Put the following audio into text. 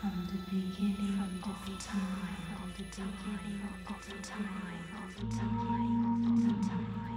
from the beginning of time, of the beginning of time, of the time, of time,